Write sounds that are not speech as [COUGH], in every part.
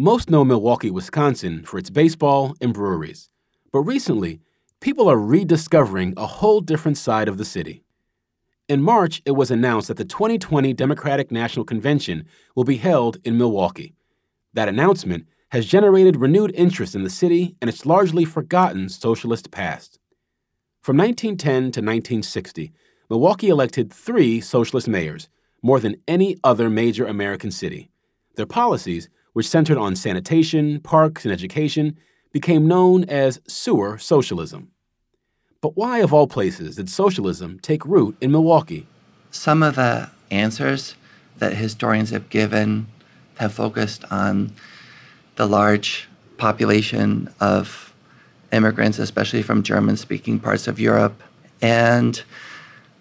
Most know Milwaukee, Wisconsin for its baseball and breweries. But recently, people are rediscovering a whole different side of the city. In March, it was announced that the 2020 Democratic National Convention will be held in Milwaukee. That announcement has generated renewed interest in the city and its largely forgotten socialist past. From 1910 to 1960, Milwaukee elected three socialist mayors, more than any other major American city. Their policies, which centered on sanitation, parks, and education, became known as sewer socialism. But why, of all places, did socialism take root in Milwaukee? Some of the answers that historians have given have focused on the large population of immigrants, especially from German speaking parts of Europe, and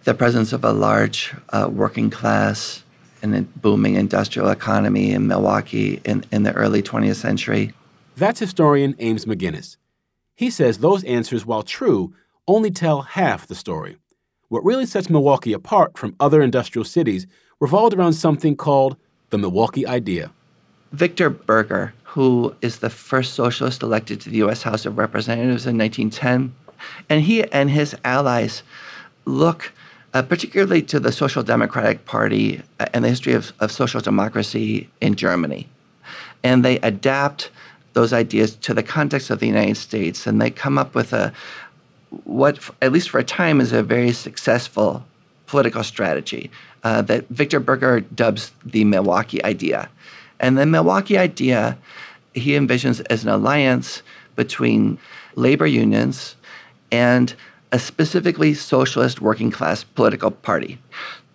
the presence of a large uh, working class and a booming industrial economy in Milwaukee in, in the early 20th century. That's historian Aims McGuinness. He says those answers, while true, only tell half the story. What really sets Milwaukee apart from other industrial cities revolved around something called the Milwaukee idea. Victor Berger, who is the first socialist elected to the U.S. House of Representatives in 1910, and he and his allies look uh, particularly to the Social Democratic Party uh, and the history of, of social democracy in Germany. And they adapt those ideas to the context of the United States, and they come up with a, what, at least for a time, is a very successful political strategy uh, that Victor Berger dubs the Milwaukee idea. And the Milwaukee idea he envisions as an alliance between labor unions and a specifically socialist working class political party.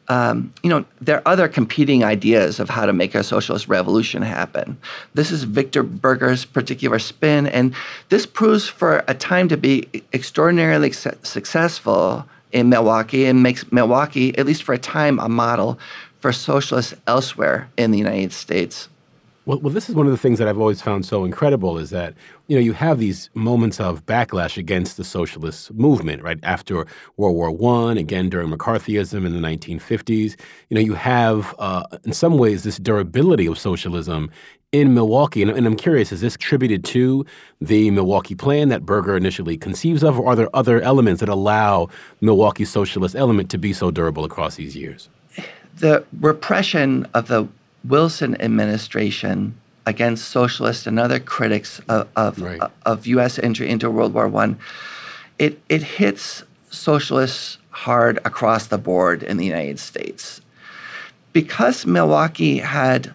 Um, you know, there are other competing ideas of how to make a socialist revolution happen. This is Victor Berger's particular spin, and this proves for a time to be extraordinarily su- successful in Milwaukee and makes Milwaukee, at least for a time, a model for socialists elsewhere in the United States. Well, well, this is one of the things that I've always found so incredible is that you know you have these moments of backlash against the socialist movement, right after World War One, again during McCarthyism in the 1950s. You know, you have uh, in some ways this durability of socialism in Milwaukee, and, and I'm curious: is this attributed to the Milwaukee Plan that Berger initially conceives of, or are there other elements that allow Milwaukee's socialist element to be so durable across these years? The repression of the Wilson administration against socialists and other critics of of, right. of U.S. entry into World War One, it it hits socialists hard across the board in the United States because Milwaukee had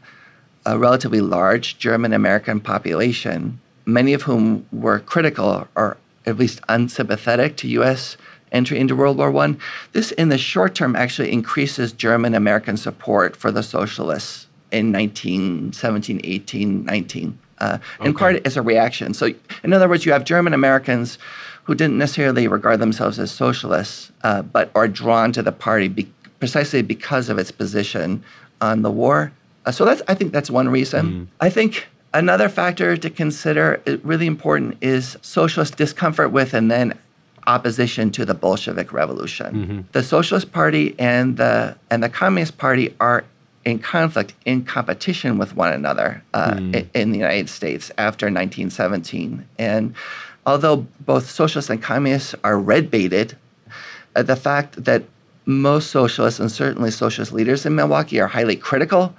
a relatively large German American population, many of whom were critical or at least unsympathetic to U.S. entry into World War I. This, in the short term, actually increases German American support for the socialists in 1917, 18, 19. Uh, okay. In part as a reaction. So, in other words, you have German Americans who didn't necessarily regard themselves as socialists, uh, but are drawn to the party be- precisely because of its position on the war. Uh, so that's I think that's one reason. Mm. I think another factor to consider, uh, really important, is socialist discomfort with and then opposition to the Bolshevik Revolution. Mm-hmm. The Socialist Party and the and the Communist Party are in conflict, in competition with one another uh, mm. in, in, the United States after 1917. And although both socialists and communists are red baited, uh, the fact that most socialists and certainly socialist leaders in Milwaukee are highly critical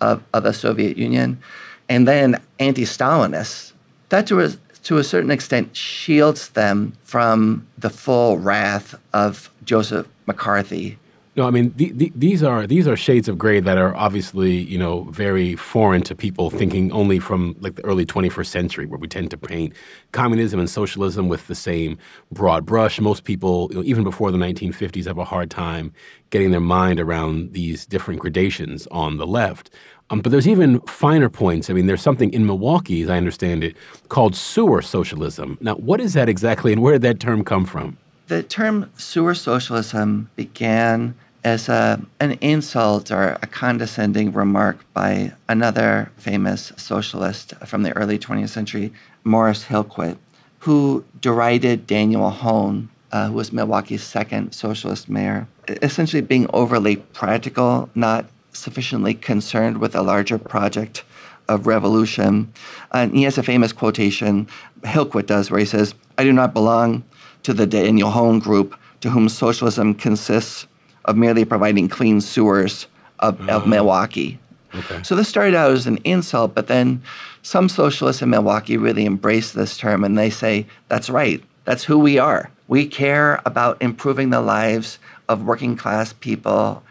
of, of the Soviet Union, and then anti Stalinists, that to a, to a certain extent shields them from the full wrath of Joseph McCarthy no, I mean the, the, these are these are shades of gray that are obviously you know very foreign to people thinking only from like the early 21st century, where we tend to paint communism and socialism with the same broad brush. Most people, you know, even before the 1950s, have a hard time getting their mind around these different gradations on the left. Um, but there's even finer points. I mean, there's something in Milwaukee, as I understand it, called sewer socialism. Now, what is that exactly, and where did that term come from? The term sewer socialism began as a, an insult or a condescending remark by another famous socialist from the early 20th century, Morris Hillquit, who derided Daniel Hoan, uh, who was Milwaukee's second socialist mayor, essentially being overly practical, not sufficiently concerned with a larger project of revolution. And he has a famous quotation, Hillquit does, where he says, I do not belong to the Daniel Hoan group to whom socialism consists of merely providing clean sewers of, of uh-huh. Milwaukee. Okay. So this started out as an insult, but then some socialists in Milwaukee really embrace this term and they say, that's right, that's who we are. We care about improving the lives of working class people.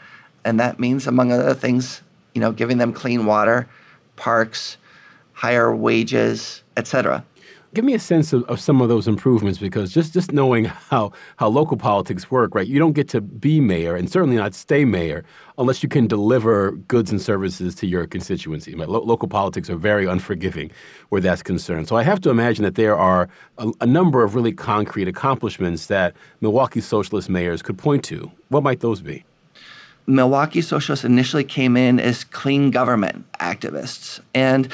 And that means, among other things, you know, giving them clean water, parks, higher wages, etc. Give me a sense of, of some of those improvements because just, just knowing how, how local politics work, right? You don't get to be mayor and certainly not stay mayor unless you can deliver goods and services to your constituency. Lo- local politics are very unforgiving where that's concerned. So I have to imagine that there are a, a number of really concrete accomplishments that Milwaukee socialist mayors could point to. What might those be? Milwaukee socialists initially came in as clean government activists. And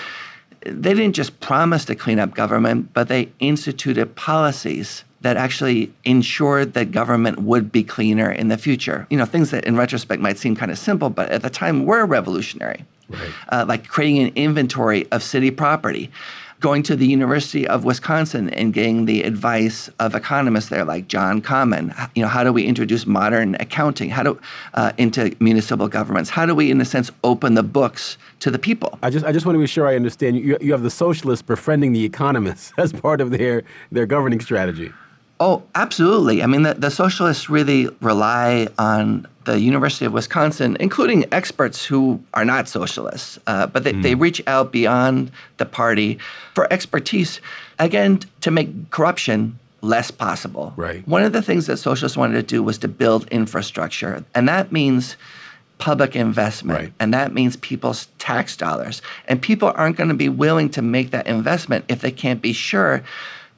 they didn't just promise to clean up government, but they instituted policies that actually ensured that government would be cleaner in the future. You know, things that in retrospect might seem kind of simple, but at the time were revolutionary. Right. Uh, like creating an inventory of city property going to the University of Wisconsin and getting the advice of economists there, like John Common. You know, how do we introduce modern accounting? How do uh, into municipal governments? How do we, in a sense, open the books to the people? I just, I just want to be sure I understand. You, you have the socialists befriending the economists [LAUGHS] as part of their their governing strategy. Oh, absolutely. I mean, the, the socialists really rely on the University of Wisconsin, including experts who are not socialists, uh, but they, mm. they reach out beyond the party for expertise, again, to make corruption less possible. Right. One of the things that socialists wanted to do was to build infrastructure, and that means public investment, right. and that means people's tax dollars. And people aren't going to be willing to make that investment if they can't be sure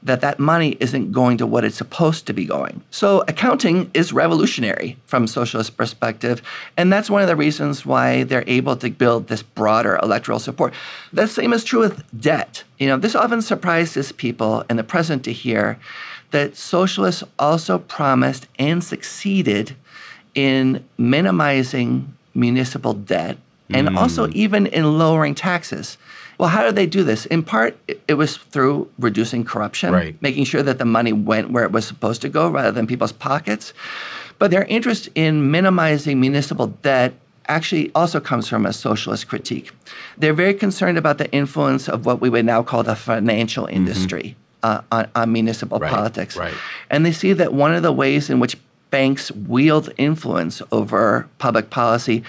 that that money isn't going to what it's supposed to be going. So accounting is revolutionary from socialist perspective, and that's one of the reasons why they're able to build this broader electoral support. The same is true with debt. You know, this often surprises people in the present to hear that socialists also promised and succeeded in minimizing municipal debt and mm. also even in lowering taxes. Well, how did they do this? In part, it was through reducing corruption, right. making sure that the money went where it was supposed to go rather than people's pockets. But their interest in minimizing municipal debt actually also comes from a socialist critique. They're very concerned about the influence of what we would now call the financial mm-hmm. industry mm-hmm. uh, on, on, municipal right, politics. Right. And they see that one of the ways in which banks wield influence over public policy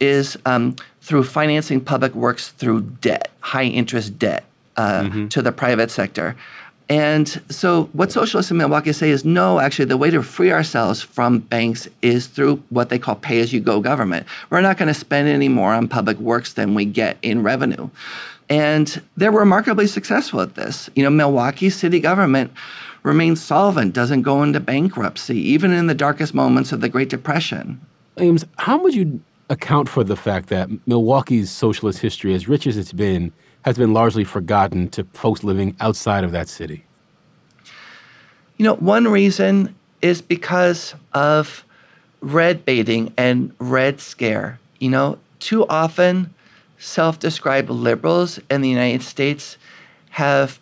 is um, through financing public works through debt, high interest debt uh, mm-hmm. to the private sector. And so, what socialists in Milwaukee say is no, actually, the way to free ourselves from banks is through what they call pay as you go government. We're not going to spend any more on public works than we get in revenue. And they're remarkably successful at this. You know, Milwaukee city government remains solvent, doesn't go into bankruptcy, even in the darkest moments of the Great Depression. Aims, how would you account for the fact that Milwaukee's socialist history, as rich as it's been, has been largely forgotten to folks living outside of that city? You know, one reason is because of red baiting and red scare. You know, too often self described liberals in the United States have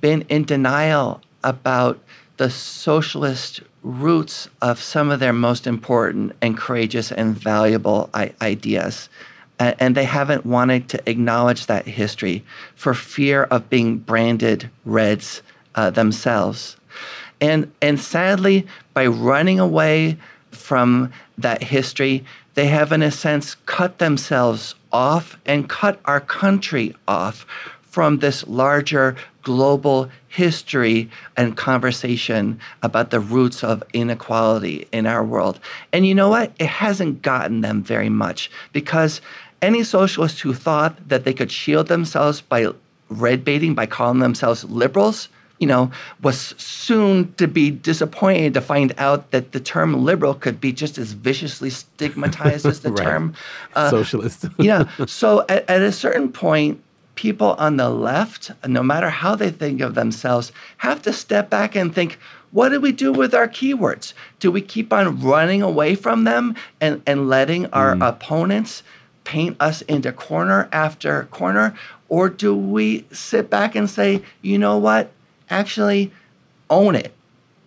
been in denial about the socialist roots of some of their most important and courageous and valuable I- ideas. and they haven't wanted to acknowledge that history for fear of being branded Reds uh, themselves. And, and sadly, by running away from that history, they have, in a sense, cut themselves off and cut our country off from this larger global history and conversation about the roots of inequality in our world. And you know what? It hasn't gotten them very much because any socialist who thought that they could shield themselves by red baiting, by calling themselves liberals, you know, was soon to be disappointed to find out that the term liberal could be just as viciously stigmatized as the [LAUGHS] right. term uh, socialist. [LAUGHS] yeah. [LAUGHS] So at, at a certain point, people on the left, no matter how they think of themselves, have to step back and think, what do we do with our keywords? Do we keep on running away from them and, and letting our mm. opponents paint us into corner after corner? Or do we sit back and say, you know what? Actually, own it.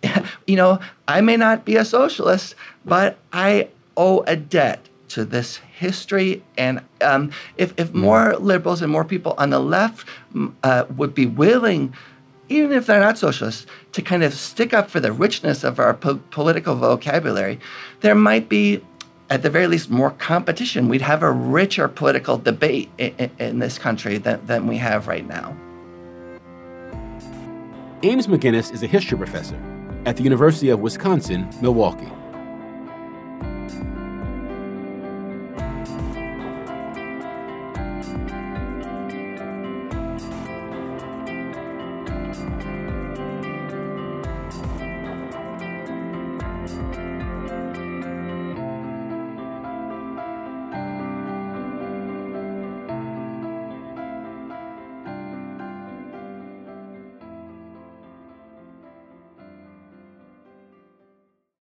[LAUGHS] you know, I may not be a socialist, but I owe a debt to this history. And um, if, if more liberals and more people on the left uh, would be willing, even if they're not socialists, to kind of stick up for the richness of our po- political vocabulary, there might be, at the very least, more competition. We'd have a richer political debate in, in this country than, than we have right now. Aims McGuinness is a history professor at the University of Wisconsin Milwaukee.